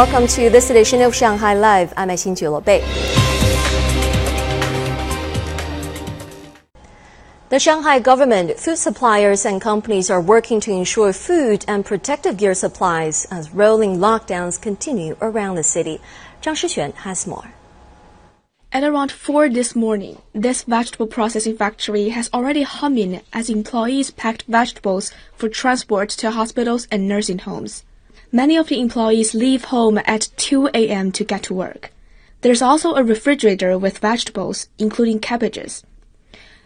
welcome to this edition of Shanghai Live. I'm Xin Bei. The Shanghai government, food suppliers, and companies are working to ensure food and protective gear supplies as rolling lockdowns continue around the city. Zhang Shixuan has more. At around 4 this morning, this vegetable processing factory has already humming as employees packed vegetables for transport to hospitals and nursing homes. Many of the employees leave home at 2 a.m. to get to work. There's also a refrigerator with vegetables, including cabbages.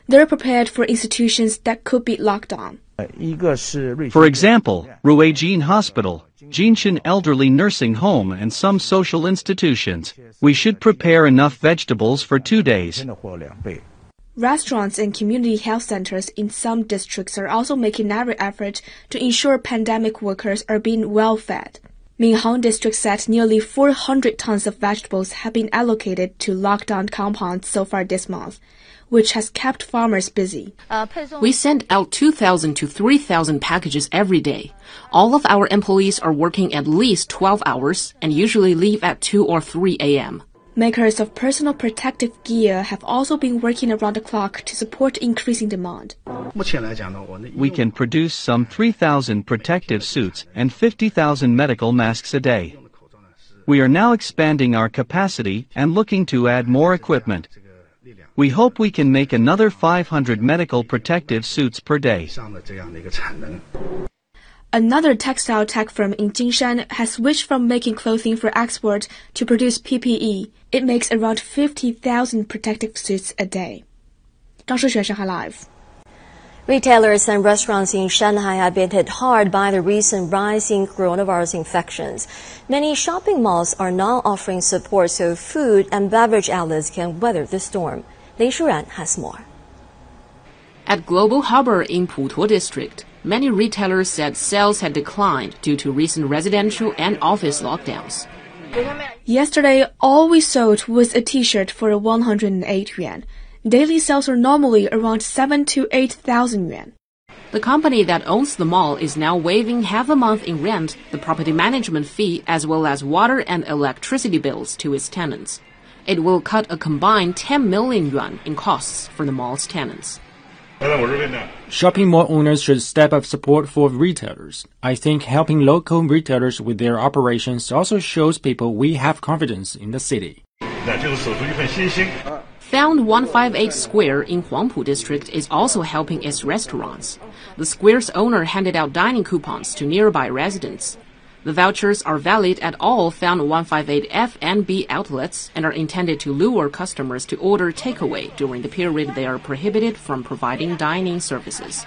They're prepared for institutions that could be locked down. For example, Ruijin Hospital, Jinshan Elderly Nursing Home and some social institutions. We should prepare enough vegetables for two days. Restaurants and community health centers in some districts are also making every effort to ensure pandemic workers are being well fed. Minhang district said nearly 400 tons of vegetables have been allocated to lockdown compounds so far this month, which has kept farmers busy. Uh, we send out 2,000 to 3,000 packages every day. All of our employees are working at least 12 hours and usually leave at 2 or 3 a.m. Makers of personal protective gear have also been working around the clock to support increasing demand. We can produce some 3,000 protective suits and 50,000 medical masks a day. We are now expanding our capacity and looking to add more equipment. We hope we can make another 500 medical protective suits per day. Another textile tech firm in Jinshan has switched from making clothing for export to produce PPE. It makes around 50,000 protective suits a day. Zhang Shixuan，上海 Live。Retailers and restaurants in Shanghai have been hit hard by the recent rise in coronavirus infections. Many shopping malls are now offering support so food and beverage outlets can weather the storm. Li Shuran has more. At Global Harbor in Putuo District, many retailers said sales had declined due to recent residential and office lockdowns. Yesterday, all we sold was a t-shirt for 108 yuan. Daily sales are normally around 7 to 8,000 yuan. The company that owns the mall is now waiving half a month in rent, the property management fee, as well as water and electricity bills to its tenants. It will cut a combined 10 million yuan in costs for the mall's tenants. Shopping mall owners should step up support for retailers. I think helping local retailers with their operations also shows people we have confidence in the city. Found 158 Square in Huangpu District is also helping its restaurants. The square's owner handed out dining coupons to nearby residents. The vouchers are valid at all Found 158F and B outlets and are intended to lure customers to order takeaway during the period they are prohibited from providing dining services.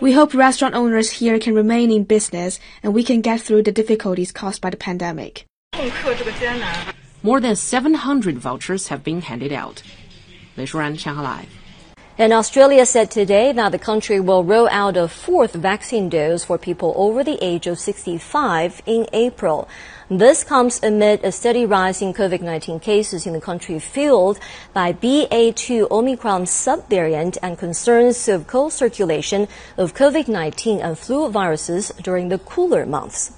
We hope restaurant owners here can remain in business and we can get through the difficulties caused by the pandemic. More than 700 vouchers have been handed out. Lei Shuran, Shanghai Live. And Australia said today that the country will roll out a fourth vaccine dose for people over the age of 65 in April. This comes amid a steady rise in COVID-19 cases in the country fueled by BA2 Omicron subvariant and concerns of co-circulation of COVID-19 and flu viruses during the cooler months.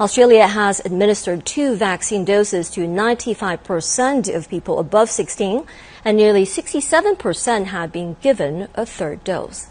Australia has administered two vaccine doses to 95% of people above 16 and nearly 67% have been given a third dose.